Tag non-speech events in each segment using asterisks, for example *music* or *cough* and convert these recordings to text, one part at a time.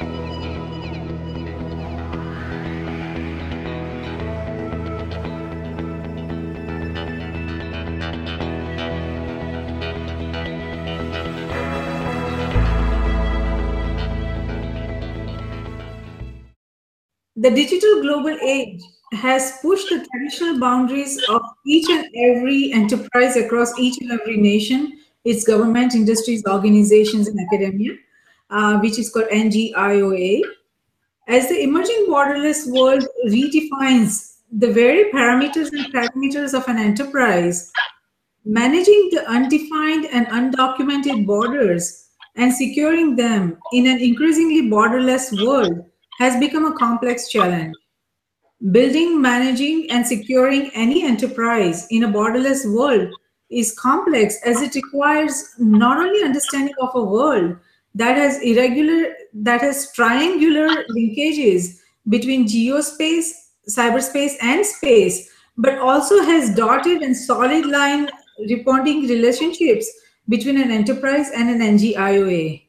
The digital global age has pushed the traditional boundaries of each and every enterprise across each and every nation, its government, industries, organizations, and academia, uh, which is called NGIOA. As the emerging borderless world redefines the very parameters and parameters of an enterprise, managing the undefined and undocumented borders and securing them in an increasingly borderless world has become a complex challenge. Building, managing, and securing any enterprise in a borderless world is complex as it requires not only understanding of a world that has irregular, that has triangular ah. linkages between geospace, cyberspace, and space, but also has dotted and solid line reporting relationships between an enterprise and an NGIOA.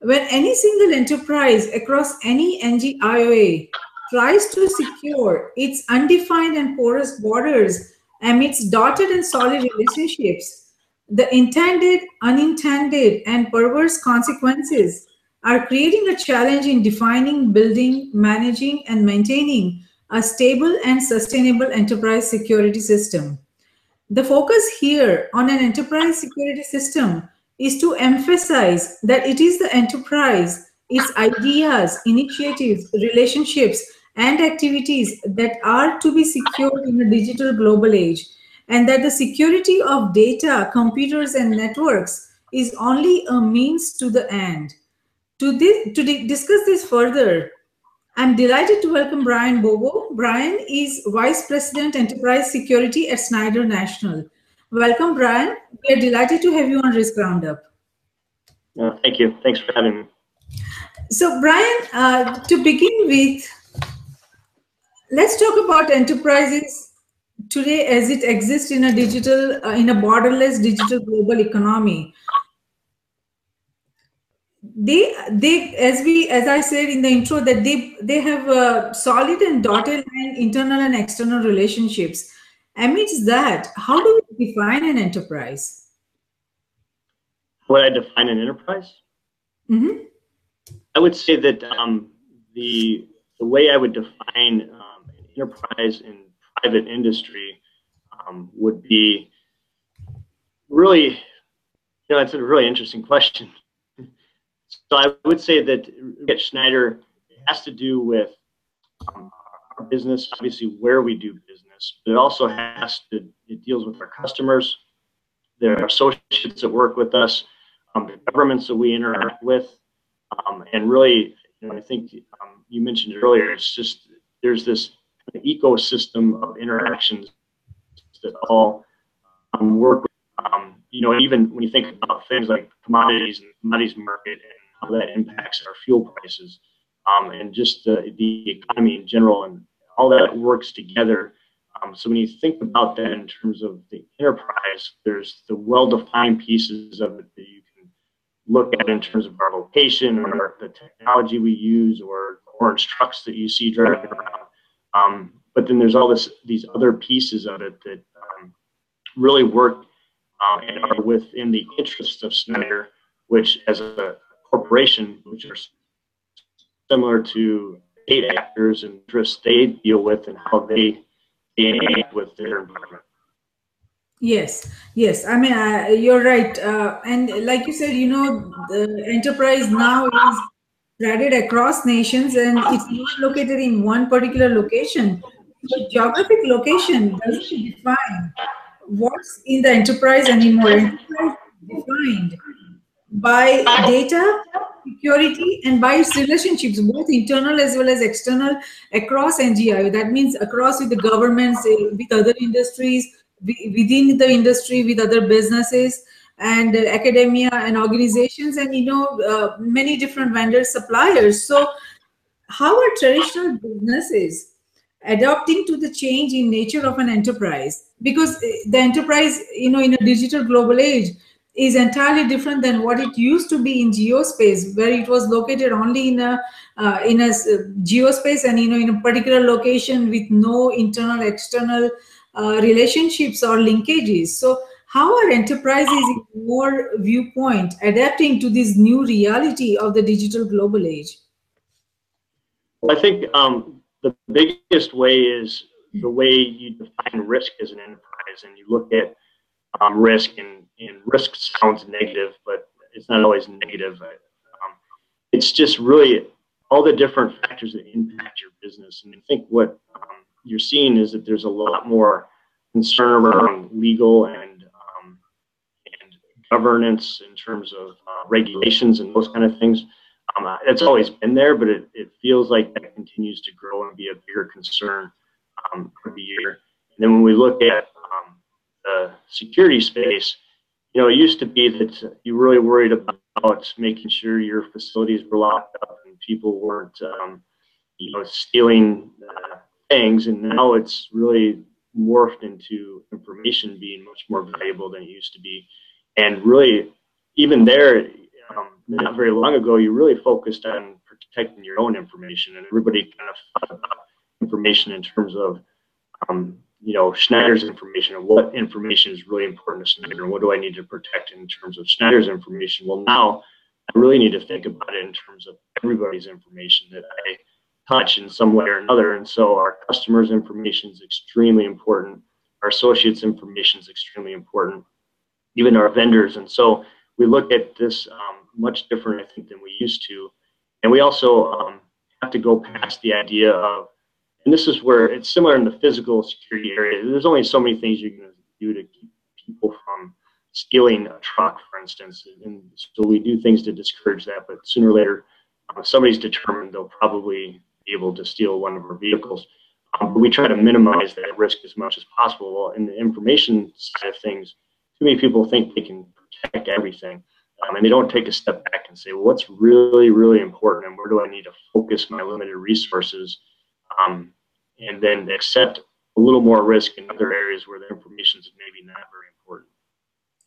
When any single enterprise across any NGIOA tries to secure its undefined and porous borders amidst dotted and solid relationships, the intended, unintended, and perverse consequences are creating a challenge in defining, building, managing, and maintaining a stable and sustainable enterprise security system. The focus here on an enterprise security system is to emphasize that it is the enterprise, its ideas, initiatives, relationships, and activities that are to be secured in a digital global age, and that the security of data, computers, and networks is only a means to the end. To, this, to discuss this further, I'm delighted to welcome Brian Bobo. Brian is Vice President Enterprise Security at Schneider National. Welcome, Brian. We are delighted to have you on Risk Roundup. Uh, thank you. Thanks for having me. So, Brian, uh, to begin with, let's talk about enterprises today as it exists in a digital, uh, in a borderless digital global economy. They, they, as we, as I said in the intro, that they, they have a solid and dotted line internal and external relationships amidst that, how do we define an enterprise? Would I define an enterprise? Mm-hmm. I would say that um, the the way I would define um, an enterprise in private industry um, would be really, you know, it's a really interesting question. so I would say that at Schneider has to do with um, our business, obviously where we do business, but it also has to, it deals with our customers, their associates that work with us, um, the governments that we interact with, um, and really, you know, I think um, you mentioned earlier, it's just, there's this ecosystem of interactions that all um, work um, you know, even when you think about things like commodities and commodities market and how that impacts our fuel prices, um, and just the, the economy in general and all that works together. Um, so when you think about that in terms of the enterprise, there's the well-defined pieces of it that you can look at in terms of our location or the technology we use or orange trucks that you see driving around. Um, but then there's all this these other pieces of it that um, really work uh, and are within the interests of Schneider, which as a corporation, which are similar to state actors and interests they deal with and how they, interact with their environment. Yes, yes. I mean, you're right. Uh, and like you said, you know, the enterprise now is spread across nations and it's not located in one particular location. The geographic location doesn't define what's in the enterprise anymore. Enterprise defined by data security and by its relationships, both internal as well as external, across NGIO. That means across with the governments, eh, with other industries, within the industry, with other businesses, and academia and organizations, and you know uh, many different vendors, suppliers. So, how are traditional businesses adapting to the change in nature of an enterprise? Because eh, the enterprise, you know, in a digital global age is entirely different than what it used to be in geospace, where it was located only in a uh, in a uh, geospace and you know in a particular location with no internal external uh, relationships or linkages. So how are enterprises in your viewpoint adapting to this new reality of the digital global age? Well, I think um, the biggest way is the way you define risk as an enterprise, and you look at um, risk, and, and risk sounds negative, but it's not always negative. Um, it's just really all the different factors that impact your business. And I think what um, you're seeing is that there's a lot more concern around legal and and governance in terms of uh, regulations and those kind of things. Um, it's always been there, but it, it feels like that continues to grow and be a bigger concern um, every year. And then when we look at um, the security space, you know, it used to be that you really worried about making sure your facilities were locked up and people weren't, um, you know, stealing uh, things. And now it's really morphed into information being much more valuable than it used to be. And really, even there, um, not very long ago, you really focused on protecting your own information, and everybody kind of information in terms of um, you know, Schneider's information and what information is really important to Schneider and what do I need to protect in terms of Schneider's information. Well, now I really need to think about it in terms of everybody's information that I touch in some way or another. And so our customers' information is extremely important. Our associates' information is extremely important, even our vendors. And so we look at this um, much different, I think, than we used to. And we also um, have to go past the idea of and this is where it's similar in the physical security area. There's only so many things you can do to keep people from stealing a truck, for instance. And so we do things to discourage that. But sooner or later, uh, somebody's determined, they'll probably be able to steal one of our vehicles. Um, but we try to minimize that risk as much as possible. Well, in the information side of things, too many people think they can protect everything. Um, and they don't take a step back and say, well, what's really, really important and where do I need to focus my limited resources um, and then accept a little more risk in other areas where the information is maybe not very important.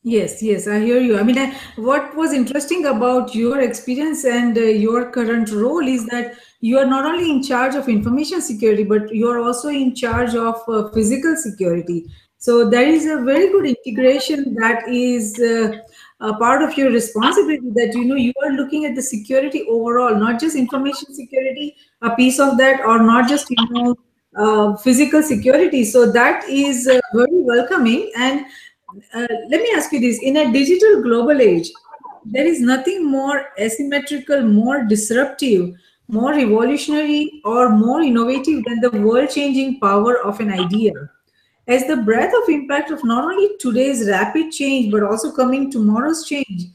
Yes, yes, I hear you. I mean, what was interesting about your experience and uh, your current role is that you are not only in charge of information security, but you are also in charge of uh, physical security. So there is a very good integration that is uh, a part of your responsibility that you know you are looking at the security overall not just information security a piece of that or not just you know uh, physical security. So that is uh, very welcoming. And uh, let me ask you this. In a digital global age there is nothing more asymmetrical more disruptive more revolutionary or more innovative than the world changing power of an idea as the breadth of impact of not only today's rapid change, but also coming tomorrow's change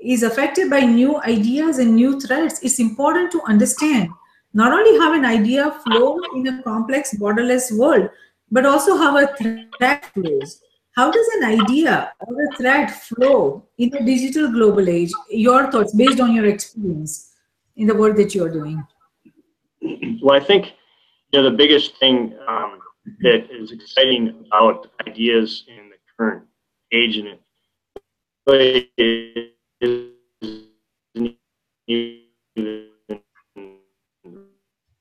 is affected by new ideas and new threats, it's important to understand not only how an idea flows in a complex, borderless world, but also how a threat flows. How does an idea or a threat flow in a digital global age? Your thoughts based on your experience in the work that you're doing. Well, I think you know the biggest thing um, that is exciting about ideas in the current age and it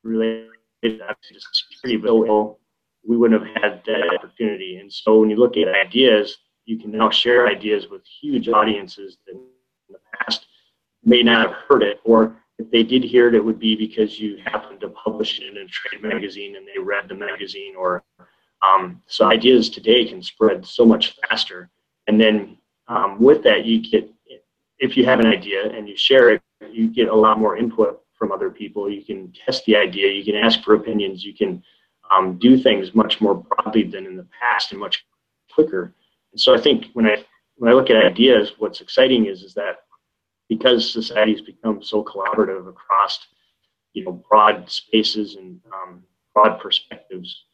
related to security, but we wouldn't have had that opportunity. And so when you look at ideas, you can now share ideas with huge audiences that in the past may not have heard it or if they did hear it, it would be because you happened to publish it in a trade magazine and they read the magazine. Or um, so ideas today can spread so much faster. And then um, with that, you get if you have an idea and you share it, you get a lot more input from other people. You can test the idea. You can ask for opinions. You can um, do things much more broadly than in the past and much quicker. And so I think when I when I look at ideas, what's exciting is is that because society has become so collaborative across you know broad spaces and um, broad perspectives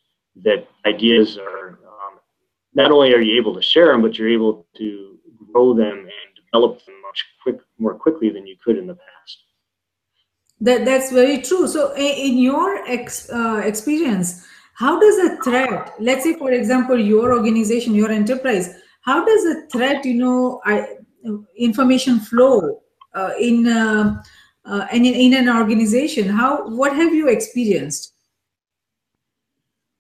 that ideas are um, not only are you able to share them but you're able to grow them and develop them much quick more quickly than you could in the past. That that's very true. So in your ex, uh, experience how does a threat let's say for example your organization your enterprise how does a threat you know I, information flow in, uh, uh, in in an organization? How what have you experienced?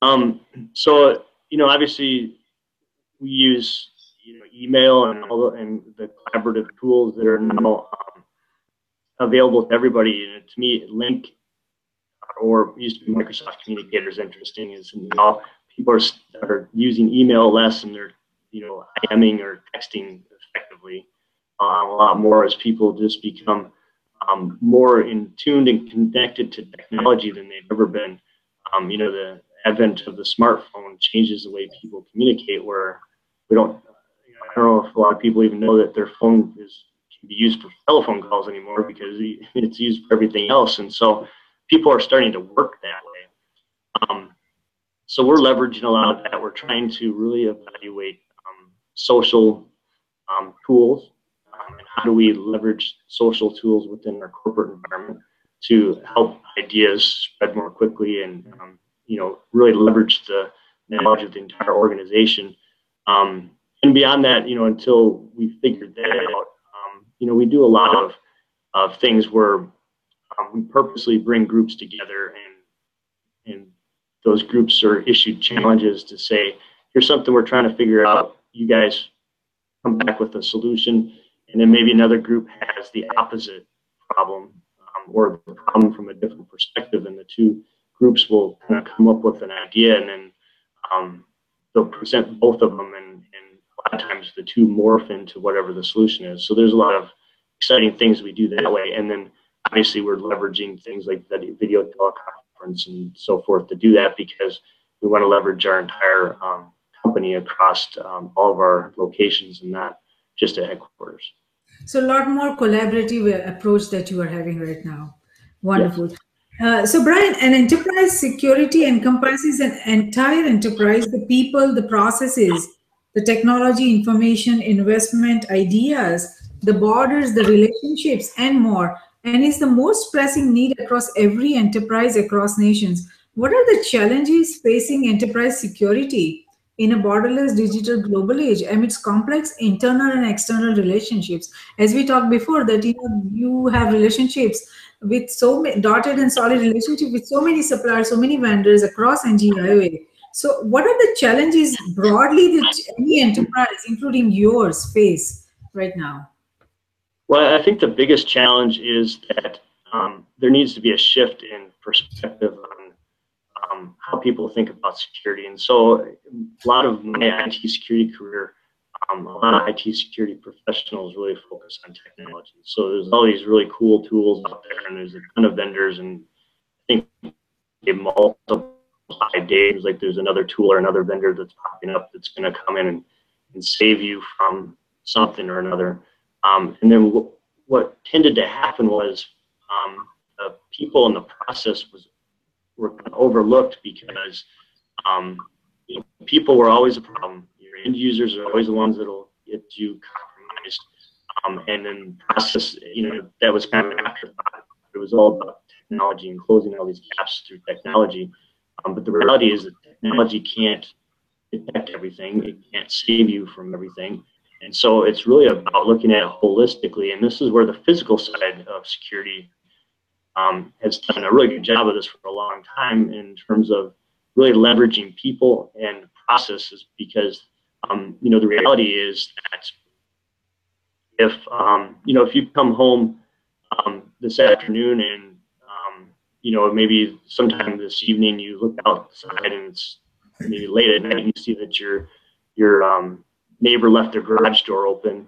Um, so you know, obviously, we use you know email and all the, and the collaborative tools that are now um, available to everybody. And to me, Lync or used to be Microsoft Communicators is interesting is now people are, are using email less and they're you know IMing or texting effectively um, a lot more as people just become um, more in tuned and connected to technology than they've ever been. Um, you know, the advent of the smartphone changes the way people communicate. Where we don't, I don't know if a lot of people even know that their phone is can be used for telephone calls anymore because it's used for everything else, and so people are starting to work that way. Um, so we're leveraging a lot of that. We're trying to really evaluate um, social um, tools um, and how do we leverage social tools within our corporate environment to help ideas spread more quickly and um, you know really leverage the knowledge of the entire organization. Um, and beyond that, you know, until we figured that out, um, you know, we do a lot of of things where we purposely bring groups together and and those groups are issued challenges to say, here's something we're trying to figure out. You guys come back with a solution. And then maybe another group has the opposite problem um, or the problem from a different perspective. And the two groups will kind of come up with an idea and then um, they'll present both of them. And, and a lot of times the two morph into whatever the solution is. So there's a lot of exciting things we do that way. And then obviously we're leveraging things like the video teleconference and so forth to do that because we want to leverage our entire um, company across um, all of our locations and not just at headquarters. So a lot more collaborative approach that you are having right now. Wonderful. Yes. Uh, so Brian, an enterprise security encompasses an entire enterprise, the people, the processes, the technology, information, investment, ideas, the borders, the relationships, and more and is the most pressing need across every enterprise across nations. What are the challenges facing enterprise security in a borderless digital global age amidst complex internal and external relationships? As we talked before, that you know, you have relationships with so many dotted and solid relationship with so many suppliers, so many vendors across NGIOA. So, what are the challenges broadly that any enterprise, including yours, face right now? Well, I think the biggest challenge is that um, there needs to be a shift in perspective um, how people think about security. And so, a lot of my IT security career, um, a lot of IT security professionals really focus on technology. So, there's all these really cool tools out there, and there's a ton of vendors, and I think they multiply days. Like, there's another tool or another vendor that's popping up that's going to come in and, and save you from something or another. Um, and then w- what tended to happen was um, the people in the process was were overlooked because um, you know, people were always a problem. Your end users are always the ones that'll get you compromised. Um, and then process, you know, that was kind of an afterthought. It was all about technology and closing all these gaps through technology. Um, but the reality is that technology can't detect everything. It can't save you from everything. And so it's really about looking at it holistically. And this is where the physical side of security um, has done a really good job of this for a long time in terms of really leveraging people and processes because, um, you know, the reality is that if, um, you know, if you come home um, this afternoon and, um, you know, maybe sometime this evening you look outside and it's maybe late at night and you see that your, your, um, neighbor left their garage door open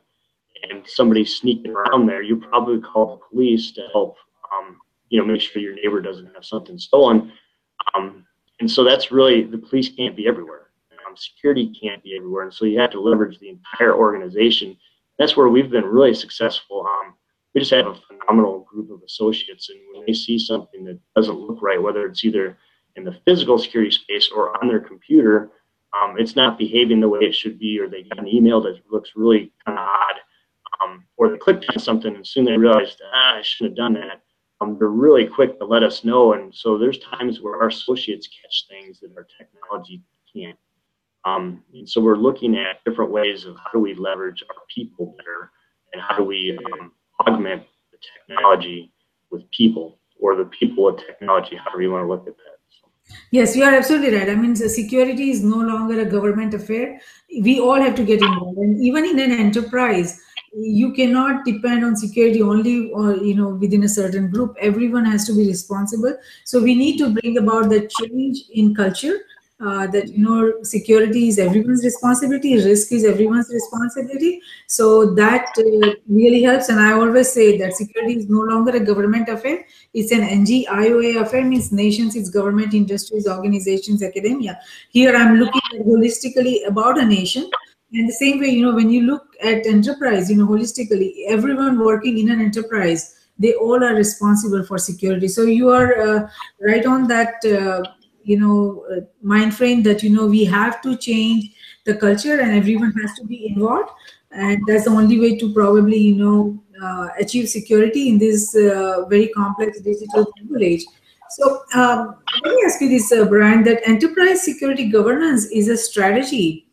and somebody's sneaking around there, you probably call the police to help, um, you know, make sure your neighbor doesn't have something stolen. Um, and so that's really the police can't be everywhere. Um, security can't be everywhere, and so you have to leverage the entire organization. That's where we've been really successful. Um, we just have a phenomenal group of associates, and when they see something that doesn't look right, whether it's either in the physical security space or on their computer, um, it's not behaving the way it should be, or they get an email that looks really kind of odd, um, or they clicked on something and soon they realized, ah, I shouldn't have done that. Um, they're really quick to let us know, and so there's times where our associates catch things that our technology can't. Um, and so we're looking at different ways of how do we leverage our people better and how do we um, augment the technology with people or the people with technology, however you want to look at that. Yes, you are absolutely right. I mean, security is no longer a government affair. We all have to get involved. And even in an enterprise, you cannot depend on security only or you know within a certain group. Everyone has to be responsible. So we need to bring about the change in culture uh, that you know security is everyone's responsibility risk is everyone's responsibility. So that uh, really helps. And i always say that security is no longer a government affair. It's an ngioa affair means nations it's government industries organizations academia. Here i'm looking holistically about a nation and the same way you know when you look at enterprise you know holistically everyone working in an enterprise they all are responsible for security. So you are uh, right on that uh, you know uh, mind frame that you know we have to change the culture and everyone has to be involved. And that's the only way to probably you know uh, achieve security in this uh, very complex digital age. So um, let me ask you this uh, brian that enterprise security governance is a strategy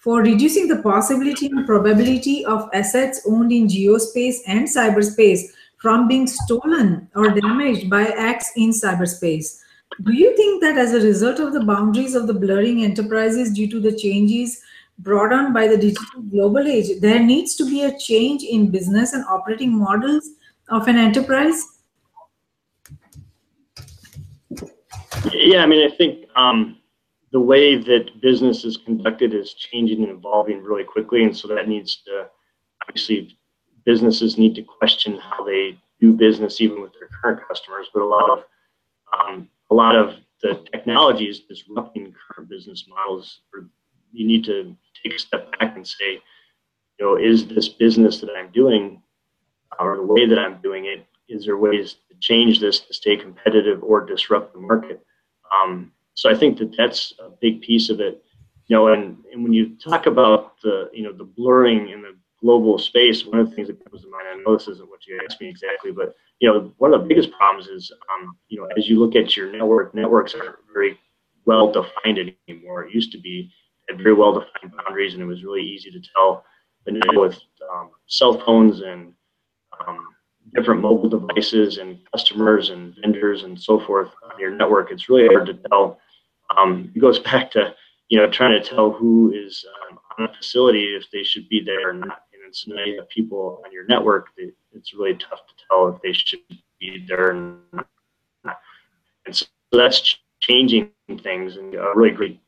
for reducing the possibility and probability of assets owned in geospace and cyberspace from being stolen or damaged by acts in cyberspace. Do you think that as a result of the boundaries of the blurring enterprises due to the changes brought on by the digital global age, there needs to be a change in business and operating models of an enterprise? Yeah, I mean, I think um, the way that business is conducted is changing and evolving really quickly, and so that needs to obviously businesses need to question how they do business even with their current customers. But a lot of um, a lot of the technology is disrupting current business models. You need to take a step back and say, you know, is this business that I'm doing or the way that I'm doing it, is there ways to change this to stay competitive or disrupt the market? Um, so I think that that's a big piece of it. You know, and, and when you talk about the you know the blurring in the global space, one of the things that comes to mind, I know this isn't what you asked me exactly, but you know, one of the biggest problems is um, you know, as you look at your network, networks aren't very well defined anymore. It used to be had very well defined boundaries, and it was really easy to tell. But now with um, cell phones and um, different mobile devices and customers and vendors and so forth on your network, it's really hard to tell um, it goes back to you know trying to tell who is um, on a facility if they should be there or not. And it's you have people on your network. It's really tough to tell if they should be there or not. And so that's changing things and a really great.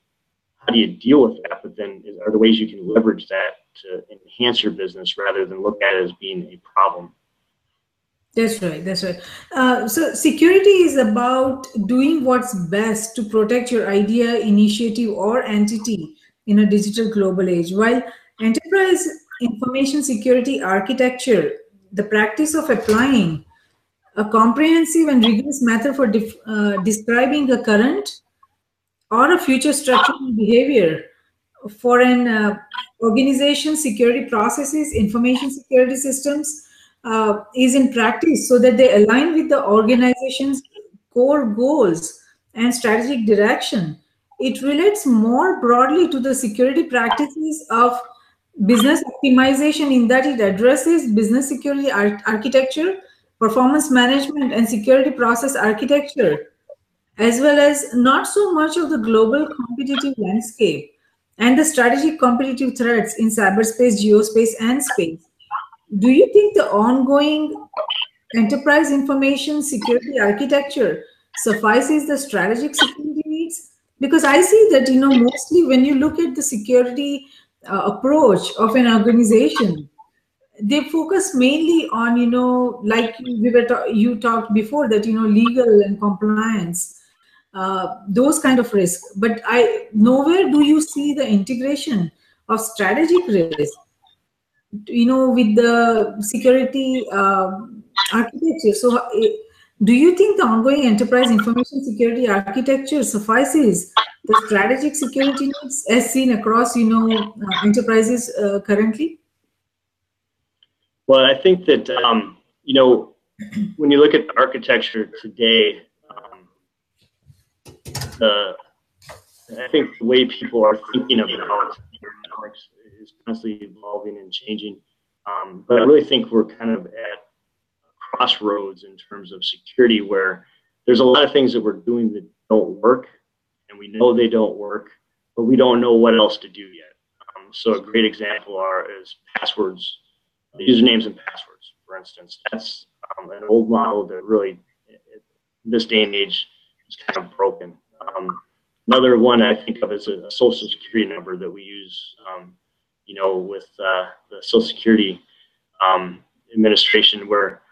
How do you deal with that? But then, are there ways you can leverage that to enhance your business rather than look at it as being a problem? That's right. That's right. Uh, so security is about doing what's best to protect your idea, initiative, or entity in a digital global age. While enterprise information security architecture, the practice of applying a comprehensive and rigorous method for uh, describing a current or a future structure and behavior for an uh, organization security processes, information security systems, uh, is in practice so that they align with the organization's core goals and strategic direction. It relates more broadly to the security practices of business optimization in that it addresses business security ar architecture, performance management, and security process architecture, as well as not so much of the global competitive landscape and the strategic competitive threats in cyberspace, geospace, and space do you think the ongoing enterprise information security architecture suffices the strategic security needs? Because I see that, you know, mostly when you look at the security uh, approach of an organization, they focus mainly on, you know, like we were ta you talked before that, you know, legal and compliance, uh, those kind of risks. But I nowhere do you see the integration of strategic risk you know with the security uh, architecture. So uh, do you think the ongoing enterprise information security architecture suffices? The strategic security needs as seen across you know uh, enterprises uh, currently? Well i think that um, you know when you look at the architecture today um, i think the way people are thinking about constantly evolving and changing. Um, but I really think we're kind of at crossroads in terms of security where there's a lot of things that we're doing that don't work and we know they don't work, but we don't know what else to do yet. Um, so a great example are is passwords, usernames and passwords, for instance. That's um, an old model that really, in this day and age, is kind of broken. Um, another one I think of is a, a, social security number that we use, um, you know, with uh, the Social Security um, Administration, where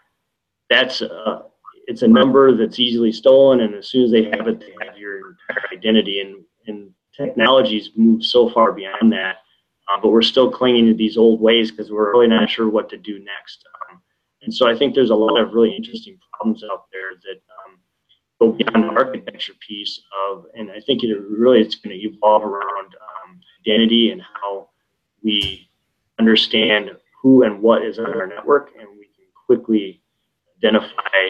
that's a, it's a number that's easily stolen, and as soon as they have it, they have your entire identity. And, and technology's moved so far beyond that, uh, but we're still clinging to these old ways because we're really not sure what to do next. Um, and so I think there's a lot of really interesting problems out there that um, go beyond the architecture piece of, and I think it really it's going to evolve around um, identity and how we understand who and what is on our network, and we can quickly identify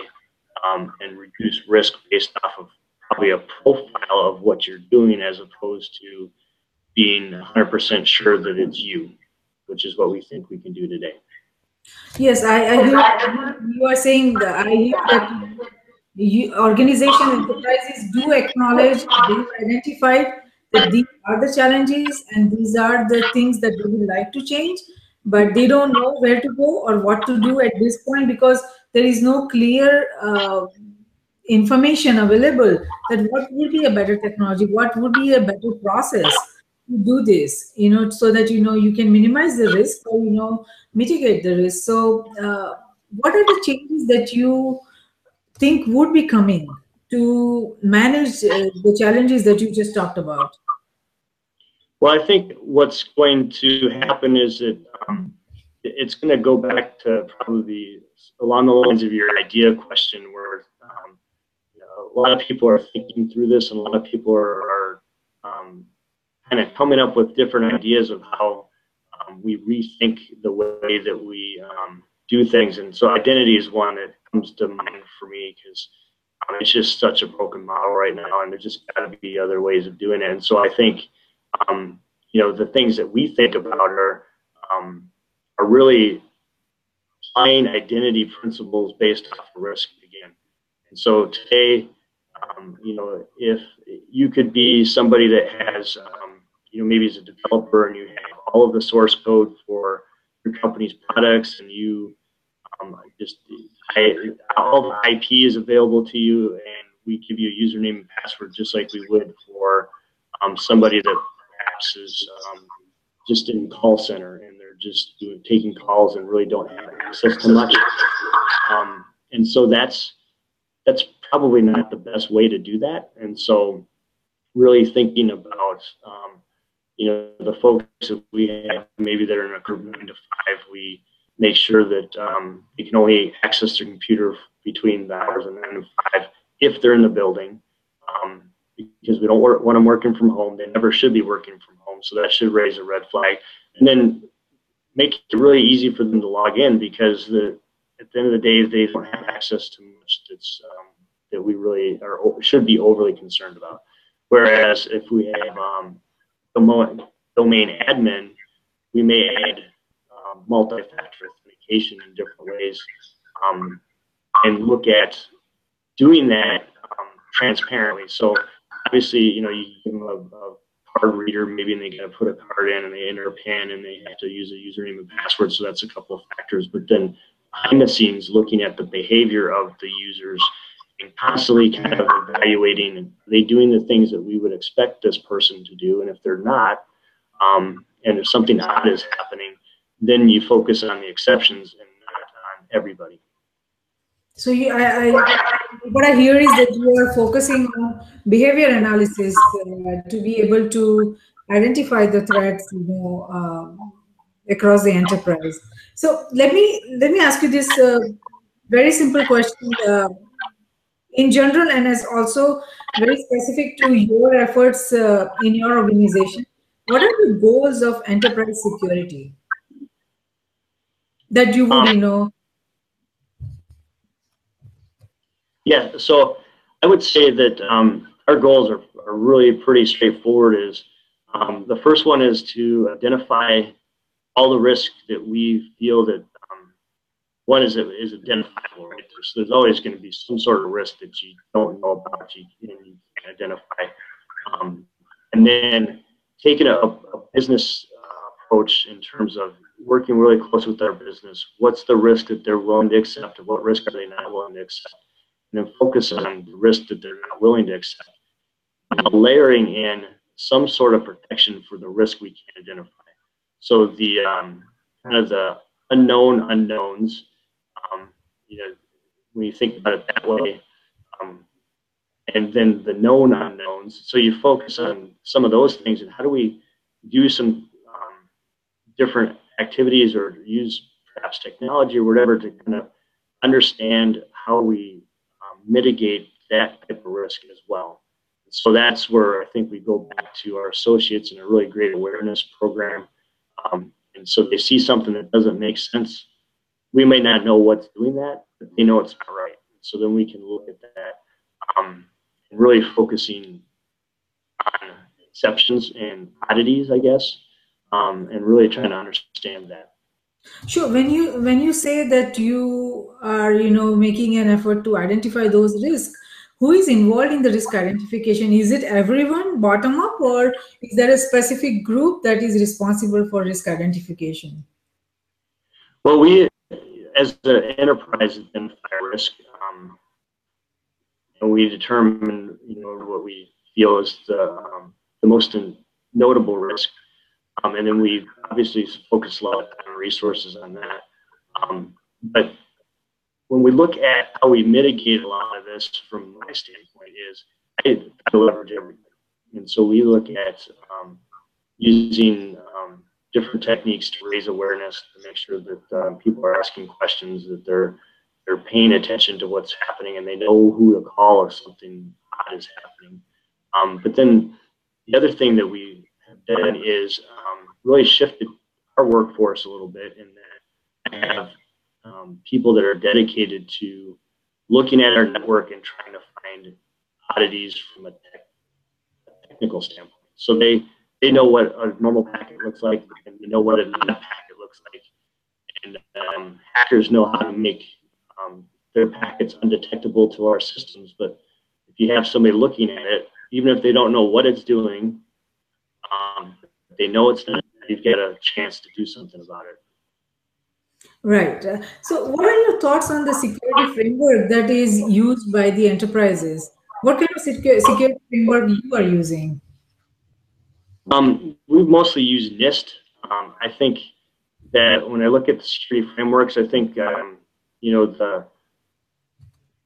um, and reduce risk based off of probably a profile of what you're doing as opposed to being 100% sure that it's you, which is what we think we can do today. Yes, I, I hear you are saying that I hear that you, organization enterprises do acknowledge, they identify that these are the challenges and these are the things that they would like to change, but they don't know where to go or what to do at this point because there is no clear uh, information available that what would be a better technology, what would be a better process to do this, you know, so that you know you can minimize the risk or you know mitigate the risk. So, uh, what are the changes that you think would be coming to manage uh, the challenges that you just talked about? Well, I think what's going to happen is that um, it's going to go back to probably along the lines of your idea question, where um, you know, a lot of people are thinking through this, and a lot of people are, are um, kind of coming up with different ideas of how um, we rethink the way that we um, do things. And so, identity is one that comes to mind for me because it's just such a broken model right now, and there's just got to be other ways of doing it. And so, I think um, you know the things that we think about are um, are really applying identity principles based off of risk again. And so today, um, you know, if you could be somebody that has, um, you know, maybe as a developer and you have all of the source code for your company's products and you um, just I, all the IP is available to you and we give you a username and password just like we would for um, somebody that perhaps is um, just in call center and they're just doing, taking calls and really don't have access to much. Um, and so that's that's probably not the best way to do that. And so really thinking about um, you know the folks that we have maybe that are in a group nine to five, we make sure that um, they can only access their computer between the hours of nine and five if they're in the building. Um, because we don't want them working from home. They never should be working from home. So that should raise a red flag. And then make it really easy for them to log in because the at the end of the day they don't have access to much that's um, that we really are should be overly concerned about. Whereas if we have um, domain, admin, we may add multi-factor authentication in different ways um, and look at doing that um, transparently. So obviously, you know, you give them a, a card reader, maybe and they got to put a card in and they enter a PIN and they have to use a username and password. So that's a couple of factors. But then behind the scenes, looking at the behavior of the users and constantly kind of evaluating are they doing the things that we would expect this person to do? And if they're not, um, and if something odd is happening, then you focus on the exceptions and not on everybody. So you, I, I, what I hear is that you are focusing on behavior analysis uh, to be able to identify the threats, you know, um, across the enterprise. So let me let me ask you this uh, very simple question. Uh, in general, and as also very specific to your efforts uh, in your organization, what are the goals of enterprise security that you would, you know, Yeah, so I would say that um, our goals are, are really pretty straightforward. Is um, the first one is to identify all the risk that we feel that um, one is is identifiable. Right? So there's always going to be some sort of risk that you don't know about, you, you can identify. Um, and then taking a, a business approach in terms of working really close with their business. What's the risk that they're willing to accept, and what risk are they not willing to accept? And then focus on the risk that they're not willing to accept. Layering in some sort of protection for the risk we can identify. So the um, kind of the unknown unknowns, um, you know, when you think about it that way, um, and then the known unknowns. So you focus on some of those things, and how do we do some different activities or use perhaps technology or whatever to kind of understand how we um, mitigate that type of risk as well. So that's where I think we go back to our associates in a really great awareness program. Um, and so they see something that doesn't make sense. We may not know what's doing that, but they know it's not right. So then we can look at that um, really focusing on exceptions and oddities, I guess, um, and really trying to understand that. Sure. When you when you say that you are you know making an effort to identify those risks, who is involved in the risk identification? Is it everyone bottom up, or is there a specific group that is responsible for risk identification? Well, we as the enterprise identify risk, um, and we determine you know what we feel is the um, the most notable risk um, and then we obviously focus a lot of resources on that. Um, but when we look at how we mitigate a lot of this from my standpoint is I, I leverage everything. And so we look at um, using um, different techniques to raise awareness, to make sure that uh, people are asking questions, that they're they're paying attention to what's happening, and they know who to call if something odd is happening. Um, but then the other thing that we done is um, really shifted our workforce a little bit in that I have um, people that are dedicated to looking at our network and trying to find oddities from a, tech, technical standpoint. So they they know what a normal packet looks like and they know what a non-packet looks like. And um, hackers know how to make um, their packets undetectable to our systems. But if you have somebody looking at it, even if they don't know what it's doing, they know it's not you get a chance to do something about it. Right. Uh, so, what are your thoughts on the security framework that is used by the enterprises? What kind of security framework you are using? Um, we mostly use NIST. Um, I think that when I look at the security frameworks, I think um, you know the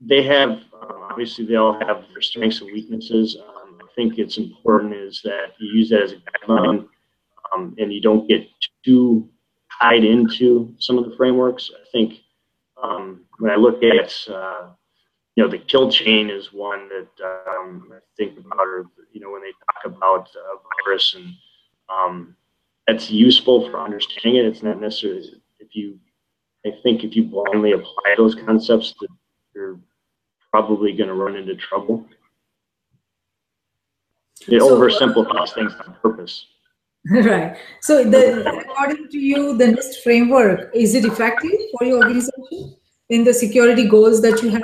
they have uh, obviously they all have their strengths and weaknesses. Um, I think it's important is that you use that as a guideline um, and you don't get too tied into some of the frameworks. I think um, when I look at, uh, you know, the kill chain is one that um, I think about, or, you know, when they talk about uh, virus and um, that's useful for understanding it. It's not necessarily, if you, I think if you blindly apply those concepts, that you're probably going to run into trouble. It so, oversimplifies things on purpose. *laughs* Right. So, the, according to you, the NIST framework is it effective for your organization in the security goals that you have?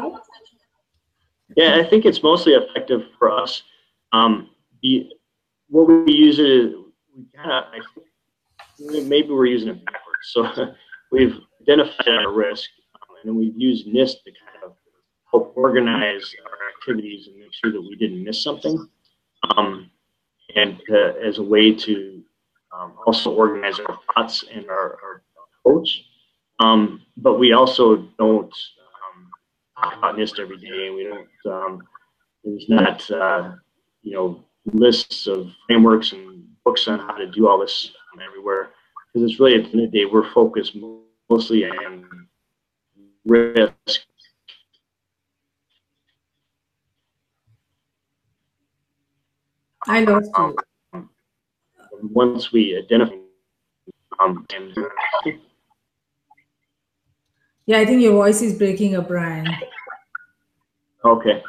Yeah, I think it's mostly effective for us. Um, the, what we use it is we kind of maybe we're using it backwards. So *laughs* we've identified our risk, um, and then we've used NIST to kind of help organize our activities and make sure that we didn't miss something, um, and uh, as a way to um, also organize our thoughts and our, our approach. Um, but we also don't um, talk about NIST every day. We don't, um, there's not, uh, you know, lists of frameworks and books on how to do all this everywhere. Because it's really, at the end of the day, we're focused mostly on risk I lost you once we identify um, and yeah, I think your voice is breaking up, Brian. Okay.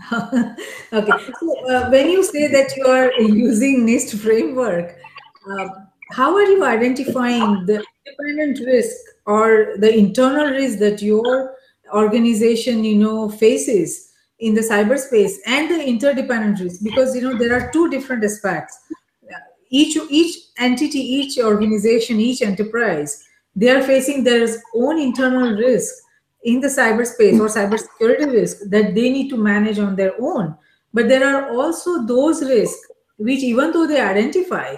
*laughs* okay. So uh, when you say that you are using NIST framework, uh, how are you identifying the independent risk or the internal risk that your organization, you know, faces in the cyberspace and the interdependent risk? Because, you know, there are two different aspects. Each, each entity, each organization, each enterprise, they are facing their own internal risk in the cyberspace or cybersecurity risk that they need to manage on their own. But there are also those risks which, even though they identify,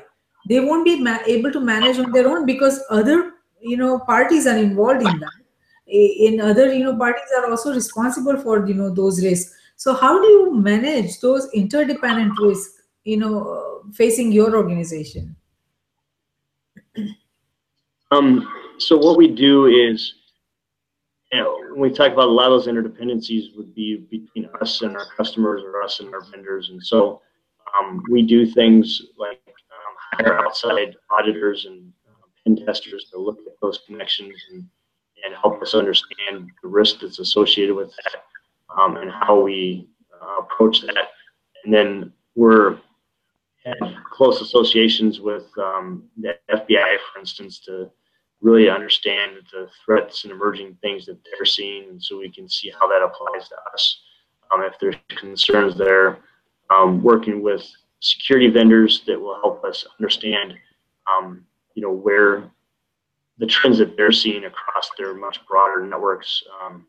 they won't be able to manage on their own because other you know parties are involved in that in other you know parties are also responsible for you know those risks so how do you manage those interdependent risks you know facing your organization um so what we do is you know when we talk about a lot of those interdependencies would be between us and our customers or us and our vendors and so um, we do things like hire outside auditors and uh, pen testers to look at those connections and, and help us understand the risk that's associated with that um, and how we uh, approach that. And then we're have close associations with um, the FBI, for instance, to really understand the threats and emerging things that they're seeing, so we can see how that applies to us. Um, if there's concerns there, um, working with security vendors that will help us understand, um, you know, where the trends that they're seeing across their much broader networks um,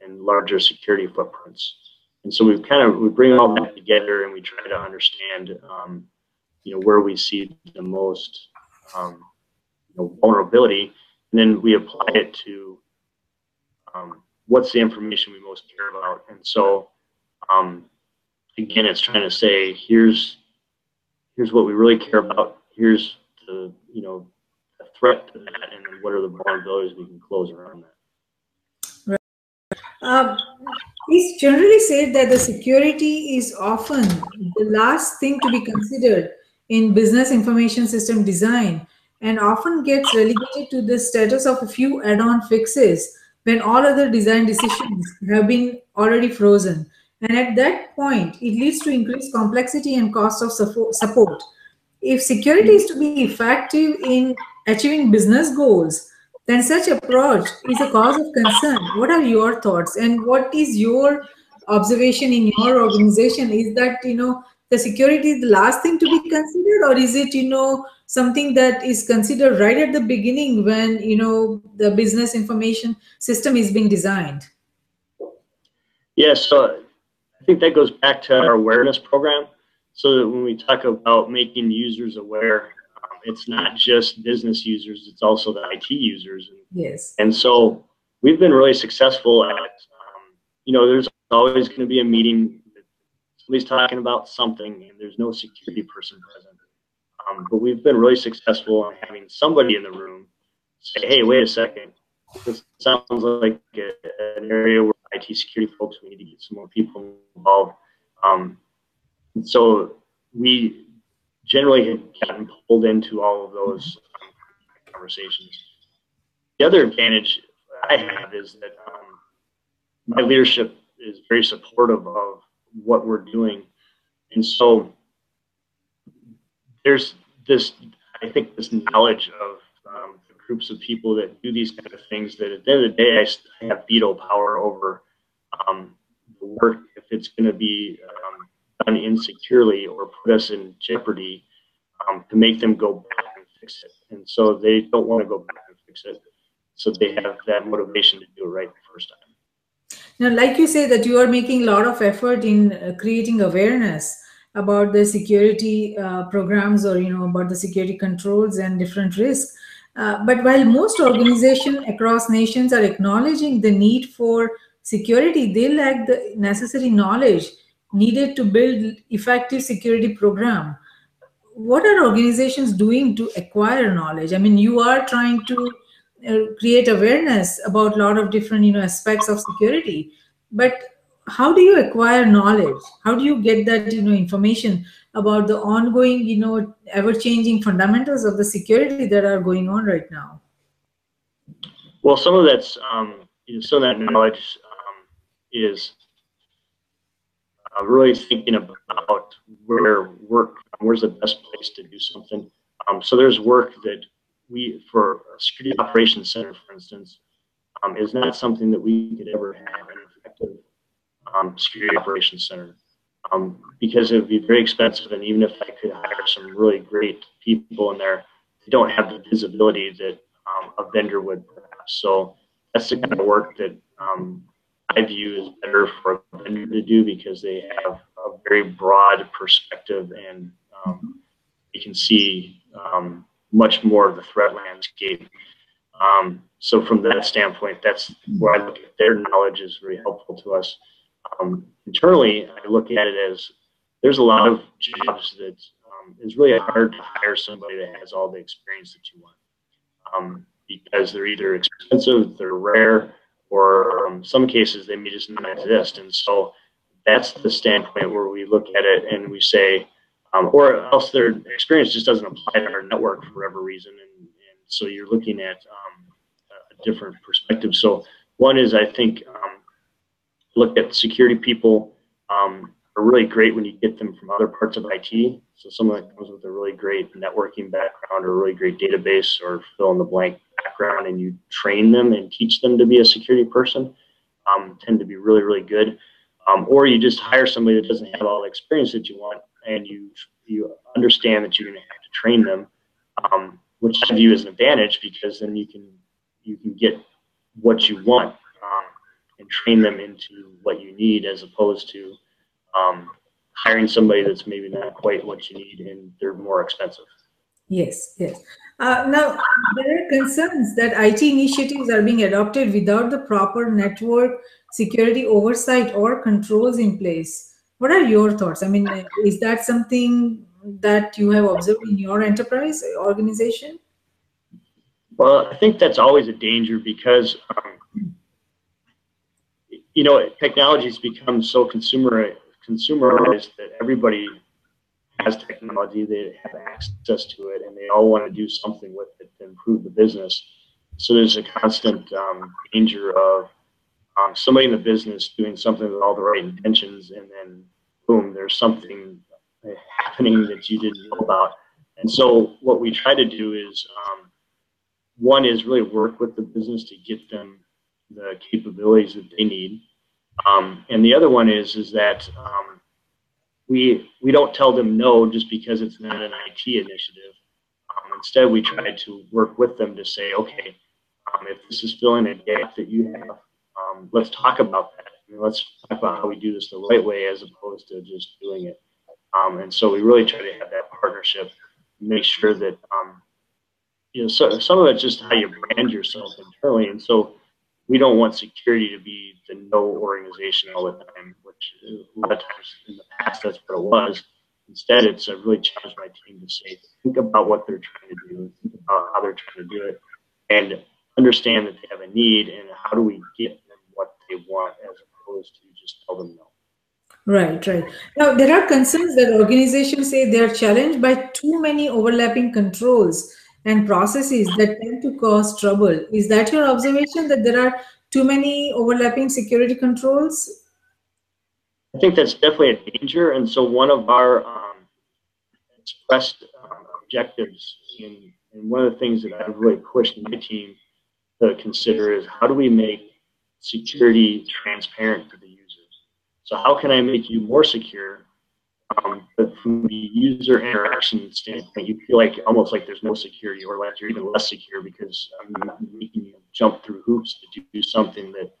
and larger security footprints. And so we kind of we bring all that together and we try to understand, um, you know, where we see the most um, you know, vulnerability, and then we apply it to um, what's the information we most care about. And so, um, again, it's trying to say here's here's what we really care about. Here's the you know the threat to that, and then what are the vulnerabilities we can close around that. Right. It's generally said that the security is often the last thing to be considered in business information system design and often gets relegated to the status of a few add-on fixes when all other design decisions have been already frozen. And at that point, it leads to increased complexity and cost of support. If security is to be effective in achieving business goals, then such approach is a cause of concern. What are your thoughts? And what is your observation in your organization? Is that, you know, the security is the last thing to be considered or is it, you know, something that is considered right at the beginning when, you know, the business information system is being designed? Yes, so I think that goes back to our awareness program. So that when we talk about making users aware, it's not just business users; it's also the IT users. Yes. And so we've been really successful at, um, you know, there's always going to be a meeting. Somebody's talking about something, and there's no security person present. Um, but we've been really successful in having somebody in the room say, "Hey, wait a second. This sounds like a, an area where IT security folks. We need to get some more people involved. Um, so we generally gotten pulled into all of those um, conversations. The other advantage I have is that um, my leadership is very supportive of what we're doing. And so there's this, I think, this knowledge of um, groups of people that do these kind of things that at the end of the day, I have veto power over um, the work if it's going to be um, done insecurely or put us in jeopardy um, to make them go back and fix it. And so they don't want to go back and fix it. So they have that motivation to do it right the first time. Now, like you say, that you are making a lot of effort in uh, creating awareness about the security uh, programs or you know about the security controls and different risks. Uh, but while most organizations across nations are acknowledging the need for security, they lack the necessary knowledge needed to build effective security program. What are organizations doing to acquire knowledge? I mean, you are trying to uh, create awareness about a lot of different you know aspects of security, but how do you acquire knowledge? How do you get that you know information about the ongoing you know ever-changing fundamentals of the security that are going on right now? Well, some of that's um, you know, some of that knowledge um, is uh, really thinking about where work, where's the best place to do something. Um, so there's work that we, for a security operations center, for instance, um, is not something that we could ever have an effective um, security operations center um, because it would be very expensive. And even if I could hire some really great people in there, they don't have the visibility that um, a vendor would perhaps. So that's the kind of work that I view is better for a vendor to do because they have a very broad perspective and um, you can see um, much more of the threat landscape. Um, so from that standpoint, that's where I look at their knowledge is very helpful to us. Um, internally, I look at it as there's a lot of jobs that um, it's really hard to hire somebody that has all the experience that you want um, because they're either expensive, they're rare, or um, some cases they may just not exist. And so that's the standpoint where we look at it and we say, um, or else their experience just doesn't apply to our network for whatever reason. And, and so you're looking at um, a different perspective. So one is I think um, look at security people um, are really great when you get them from other parts of IT. So someone that comes with a really great networking background or really great database or fill in the blank background and you train them and teach them to be a security person um, tend to be really, really good. Um, or you just hire somebody that doesn't have all the experience that you want and you you understand that you're going to have to train them, um, which I view as an advantage because then you can you can get what you want um, and train them into what you need as opposed to um, hiring somebody that's maybe not quite what you need and they're more expensive. Yes, yes. Uh, now, there are concerns that IT initiatives are being adopted without the proper network security oversight or controls in place. What are your thoughts? I mean, is that something that you have observed in your enterprise organization? Well, I think that's always a danger because, um, you know, technology has become so consumer consumerized that everybody has technology, they have access to it, and they all want to do something with it to improve the business. So there's a constant um, danger of um, somebody in the business doing something with all the right intentions, and then boom, there's something happening that you didn't know about. And so what we try to do is um, one is really work with the business to get them the capabilities that they need. Um, and the other one is is that um, we we don't tell them no just because it's not an IT initiative. Um, instead, we try to work with them to say, okay, um, if this is filling a gap that you have, um, let's talk about that. I mean, let's talk about how we do this the right way as opposed to just doing it. Um, and so we really try to have that partnership, make sure that you know so, some of it's just how you brand yourself internally, and so we don't want security to be the no organization all the time, a lot of times in the past that's what it was. Instead, it's a really challenged my team to say, think about what they're trying to do, think about how they're trying to do it, and understand that they have a need, and how do we get them what they want as opposed to just tell them no. Right, right. Now, there are concerns that organizations say they are challenged by too many overlapping controls and processes that tend to cause trouble. Is that your observation that there are too many overlapping security controls? I think that's definitely a danger. And so, one of our um, expressed um, objectives, and, and one of the things that I've really pushed my team to consider is how do we make security transparent to the user? So, how can I make you more secure um, but from the user interaction standpoint, you feel like almost like there's no security or like you're even less secure because I'm making you jump through hoops to do something that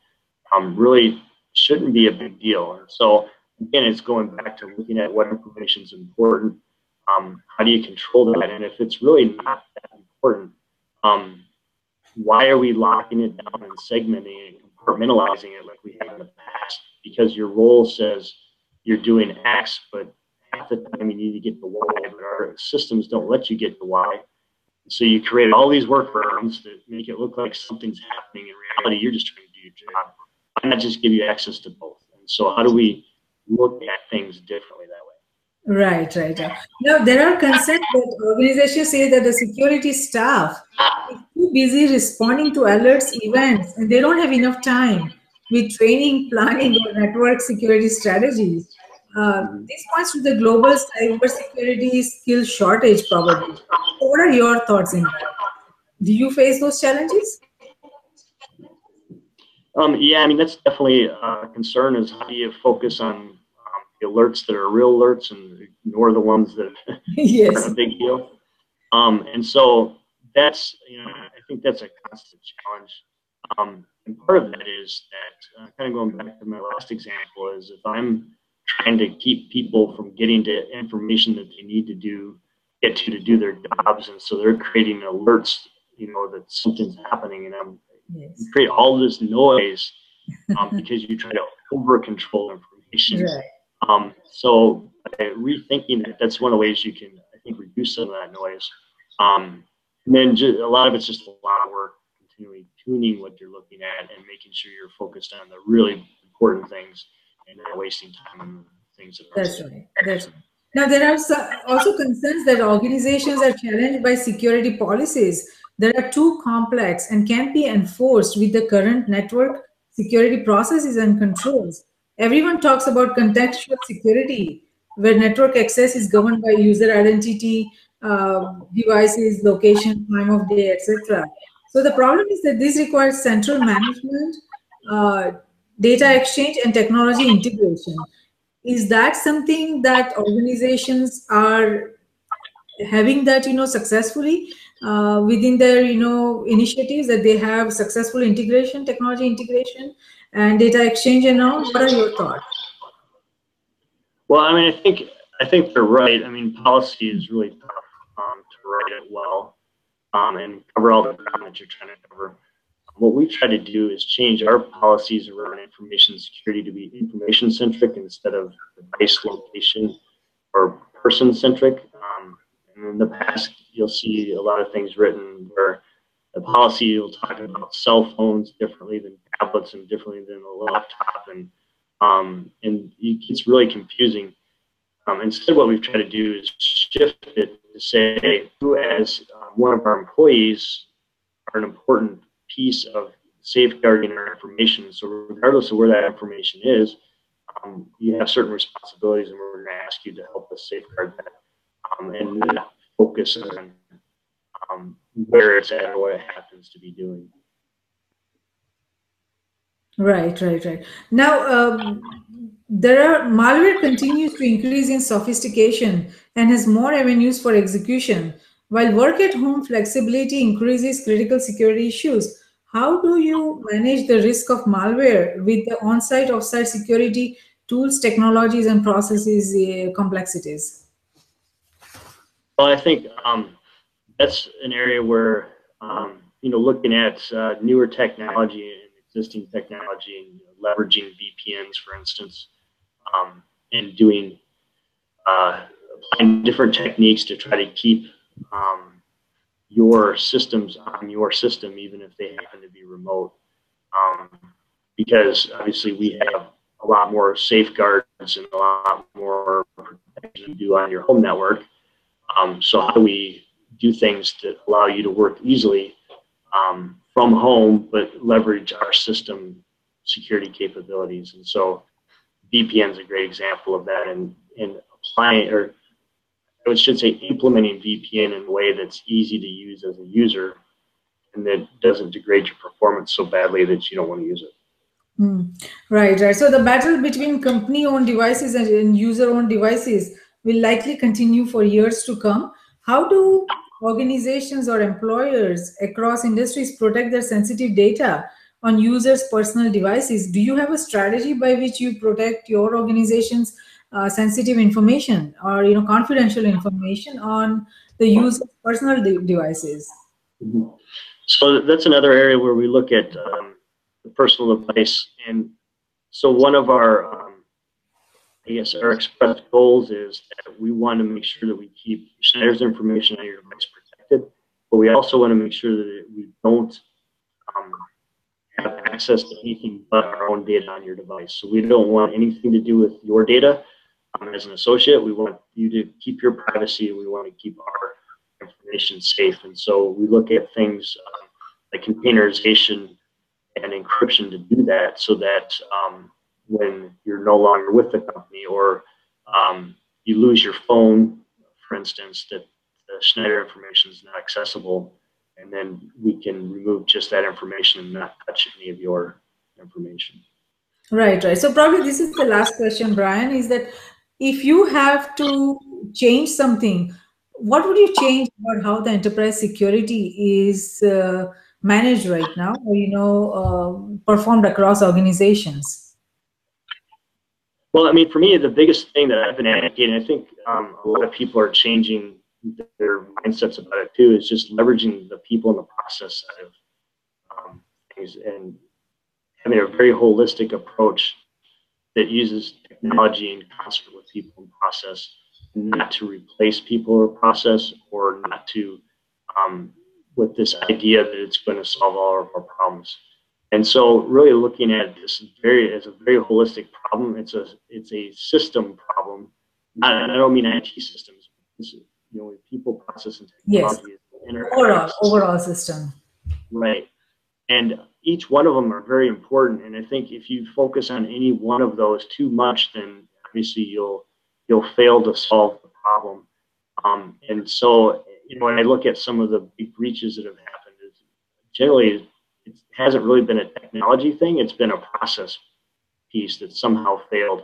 um, really shouldn't be a big deal. And so again, it's going back to looking at what information is important. Um, how do you control that? And if it's really not that important, um, why are we locking it down and segmenting and compartmentalizing it like we have in the past? Because your role says you're doing X, but half the time you need to get to Y, but our systems don't let you get to Y. So you create all these workarounds that make it look like something's happening. In reality, you're just trying to do your job. Why not just give you access to both? And so how do we look at things differently that way? Right, right. Now, there are concerns that organizations say that the security staff is too busy responding to alerts, events, and they don't have enough time with training, planning, or network security strategies. Uh, this points to the global cybersecurity skill shortage, probably. What are your thoughts in that? Do you face those challenges? Um, yeah, I mean that's definitely a concern. Is how do you focus on um, the alerts that are real alerts and ignore the ones that *laughs* *laughs* yes. are a big deal? Um, and so that's you know I think that's a constant challenge. Um, and part of that is that uh, kind of going back to my last example is if I'm trying to keep people from getting to information that they need to do get to to do their jobs, and so they're creating alerts, you know, that something's happening, and I'm yes. you create all this noise um, because you try to over control information. Right. Um, so rethinking that, that's one of the ways you can, I think, reduce some of that noise. Um, and then just, a lot of it's just a lot of work, continually tuning what you're looking at and making sure you're focused on the really important things and not wasting time on things that That's right. That's right. Now, there are also concerns that organizations are challenged by security policies that are too complex and can't be enforced with the current network security processes and controls. Everyone talks about contextual security, where network access is governed by user identity, uh, devices, location, time of day, etc. So the problem is that this requires central management, uh, data exchange, and technology integration. Is that something that organizations are having that you know successfully uh, within their you know initiatives that they have successful integration, technology integration, and data exchange and all? What are your thoughts? Well, I mean, I think I think they're right. I mean, policy is really tough um, to write it well um, and cover all the ground that you're trying to cover. What we try to do is change our policies around information security to be information centric instead of device location or person centric. Um, and in the past, you'll see a lot of things written where the policy will talk about cell phones differently than tablets and differently than a laptop, and um, and it's really confusing. Um, instead, what we've tried to do is shift it to say who, as uh, one of our employees, are an important piece of safeguarding our information. So, regardless of where that information is, um, you have certain responsibilities, and we're going to ask you to help us safeguard that um, and focus on um, where it's at or what it happens to be doing. Right, right, right. Now, um, there are malware continues to increase in sophistication and has more avenues for execution. While work at home flexibility increases critical security issues, how do you manage the risk of malware with the on-site, off-site security tools, technologies, and processes uh, complexities? Well, I think um, that's an area where um, you know looking at uh, newer technology and existing technology and you know, leveraging VPNs, for instance, um, and doing uh, applying different techniques to try to keep um, your systems on your system, even if they happen to be remote. Um, because obviously we have a lot more safeguards and a lot more protection you do on your home network. Um, so how do we do things that allow you to work easily um, from home, but leverage our system security capabilities? And so VPN is a great example of that, and and applying or I should say implementing VPN in a way that's easy to use as a user, and that doesn't degrade your performance so badly that you don't want to use it. Mm. Right, right. So the battle between company-owned devices and user-owned devices will likely continue for years to come. How do organizations or employers across industries protect their sensitive data on users' personal devices. Do you have a strategy by which you protect your organization's uh, sensitive information or you know confidential information on the user's personal de devices? Mm-hmm. So that's another area where we look at um, the personal device, and so one of our um, I guess our express goals is that we want to make sure that we keep Schneider's information on your device protected, but we also want to make sure that we don't um, have access to anything but our own data on your device. So we don't want anything to do with your data. Um, as an associate, we want you to keep your privacy. We want to keep our information safe. And so we look at things um, like containerization and encryption to do that so that um, when you're no longer with the company or um, you lose your phone, for instance, that the Schneider information is not accessible, and then we can remove just that information and not touch any of your information. Right, right. So probably this is the last question, Brian, is that if you have to change something, what would you change about how the enterprise security is uh, managed right now, or you know, uh, performed across organizations? Well, I mean, for me, the biggest thing that I've been advocating, I think um, a lot of people are changing their mindsets about it too, is just leveraging the people in the process of um, things and having a very holistic approach that uses technology in concert with people and process, not to replace people or process, or not to um, with this idea that it's going to solve all of our problems. And so, really looking at this very as a very holistic problem. It's a it's a system problem. I, I don't mean IT systems. It's, you know, people, process, and technology. Yes. Overall, overall system. Right. And each one of them are very important. And I think if you focus on any one of those too much, then obviously you'll you'll fail to solve the problem. Um, and so, you know, when I look at some of the big breaches that have happened, generally it hasn't really been a technology thing; it's been a process piece that somehow failed,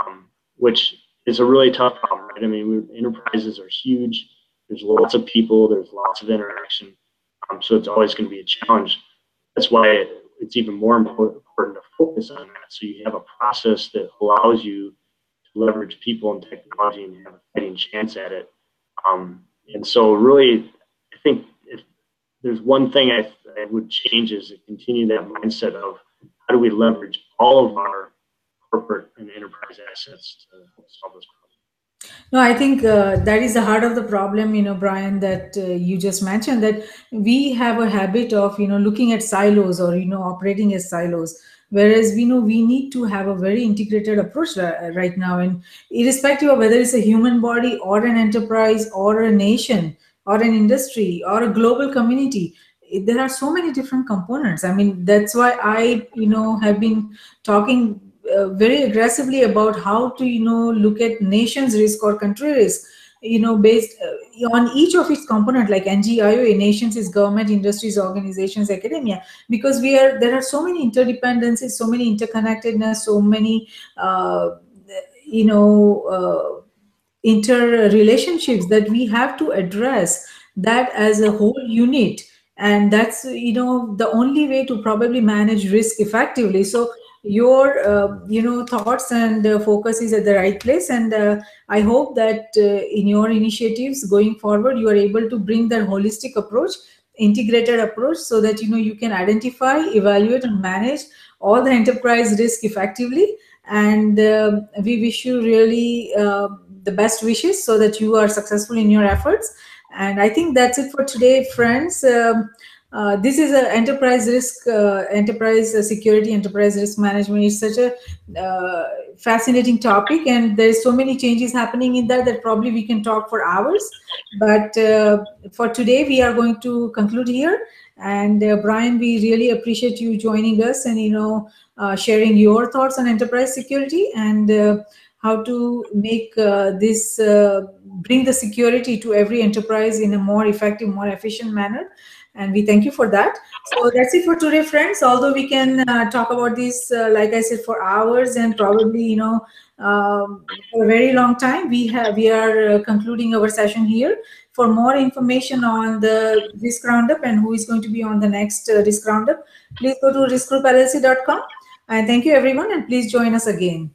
um, which is a really tough problem. Right? I mean, enterprises are huge. There's lots of people. There's lots of interaction. Um, so it's always going to be a challenge that's why it's even more important to focus on that. So you have a process that allows you to leverage people and technology and have a fighting chance at it. Um, and so, really, there's one thing I, I would change is to continue that mindset of how do we leverage all of our corporate and enterprise assets to solve this problem. No, I think uh, that is the heart of the problem, you know, Brian, that uh, you just mentioned that we have a habit of, you know, looking at silos or, you know, operating as silos. Whereas we know we need to have a very integrated approach right now. And irrespective of whether it's a human body or an enterprise or a nation or an industry or a global community, there are so many different components. I mean, that's why I, you know, have been talking uh, very aggressively about how to you know look at nations risk or country risk you know based uh, on each of its component like ngio nations is government industries organizations academia because we are there are so many interdependencies so many interconnectedness so many uh, you know uh, interrelationships that we have to address that as a whole unit. And that's you know the only way to probably manage risk effectively. So your uh, you know thoughts and uh, focus is at the right place. And uh, i hope that uh, in your initiatives going forward you are able to bring that holistic approach integrated approach so that you know you can identify evaluate and manage all the enterprise risk effectively. And uh, we wish you really uh, the best wishes so that you are successful in your efforts and i think that's it for today friends um, uh, this is an enterprise risk, uh, enterprise security, enterprise risk management. It's such a uh, fascinating topic, and there's so many changes happening in that that probably we can talk for hours. But uh, for today, we are going to conclude here. And uh, Brian, we really appreciate you joining us and you know sharing your thoughts on enterprise security and how to make this bring the security to every enterprise in a more effective, more efficient manner. And we thank you for that. So that's it for today friends. Although we can uh, talk about this uh, like i said for hours and probably you know um, for a very long time we have we are uh, concluding our session here. For more information on the risk roundup and who is going to be on the next uh, risk roundup please go to riskgroupllc.com and thank you everyone and please join us again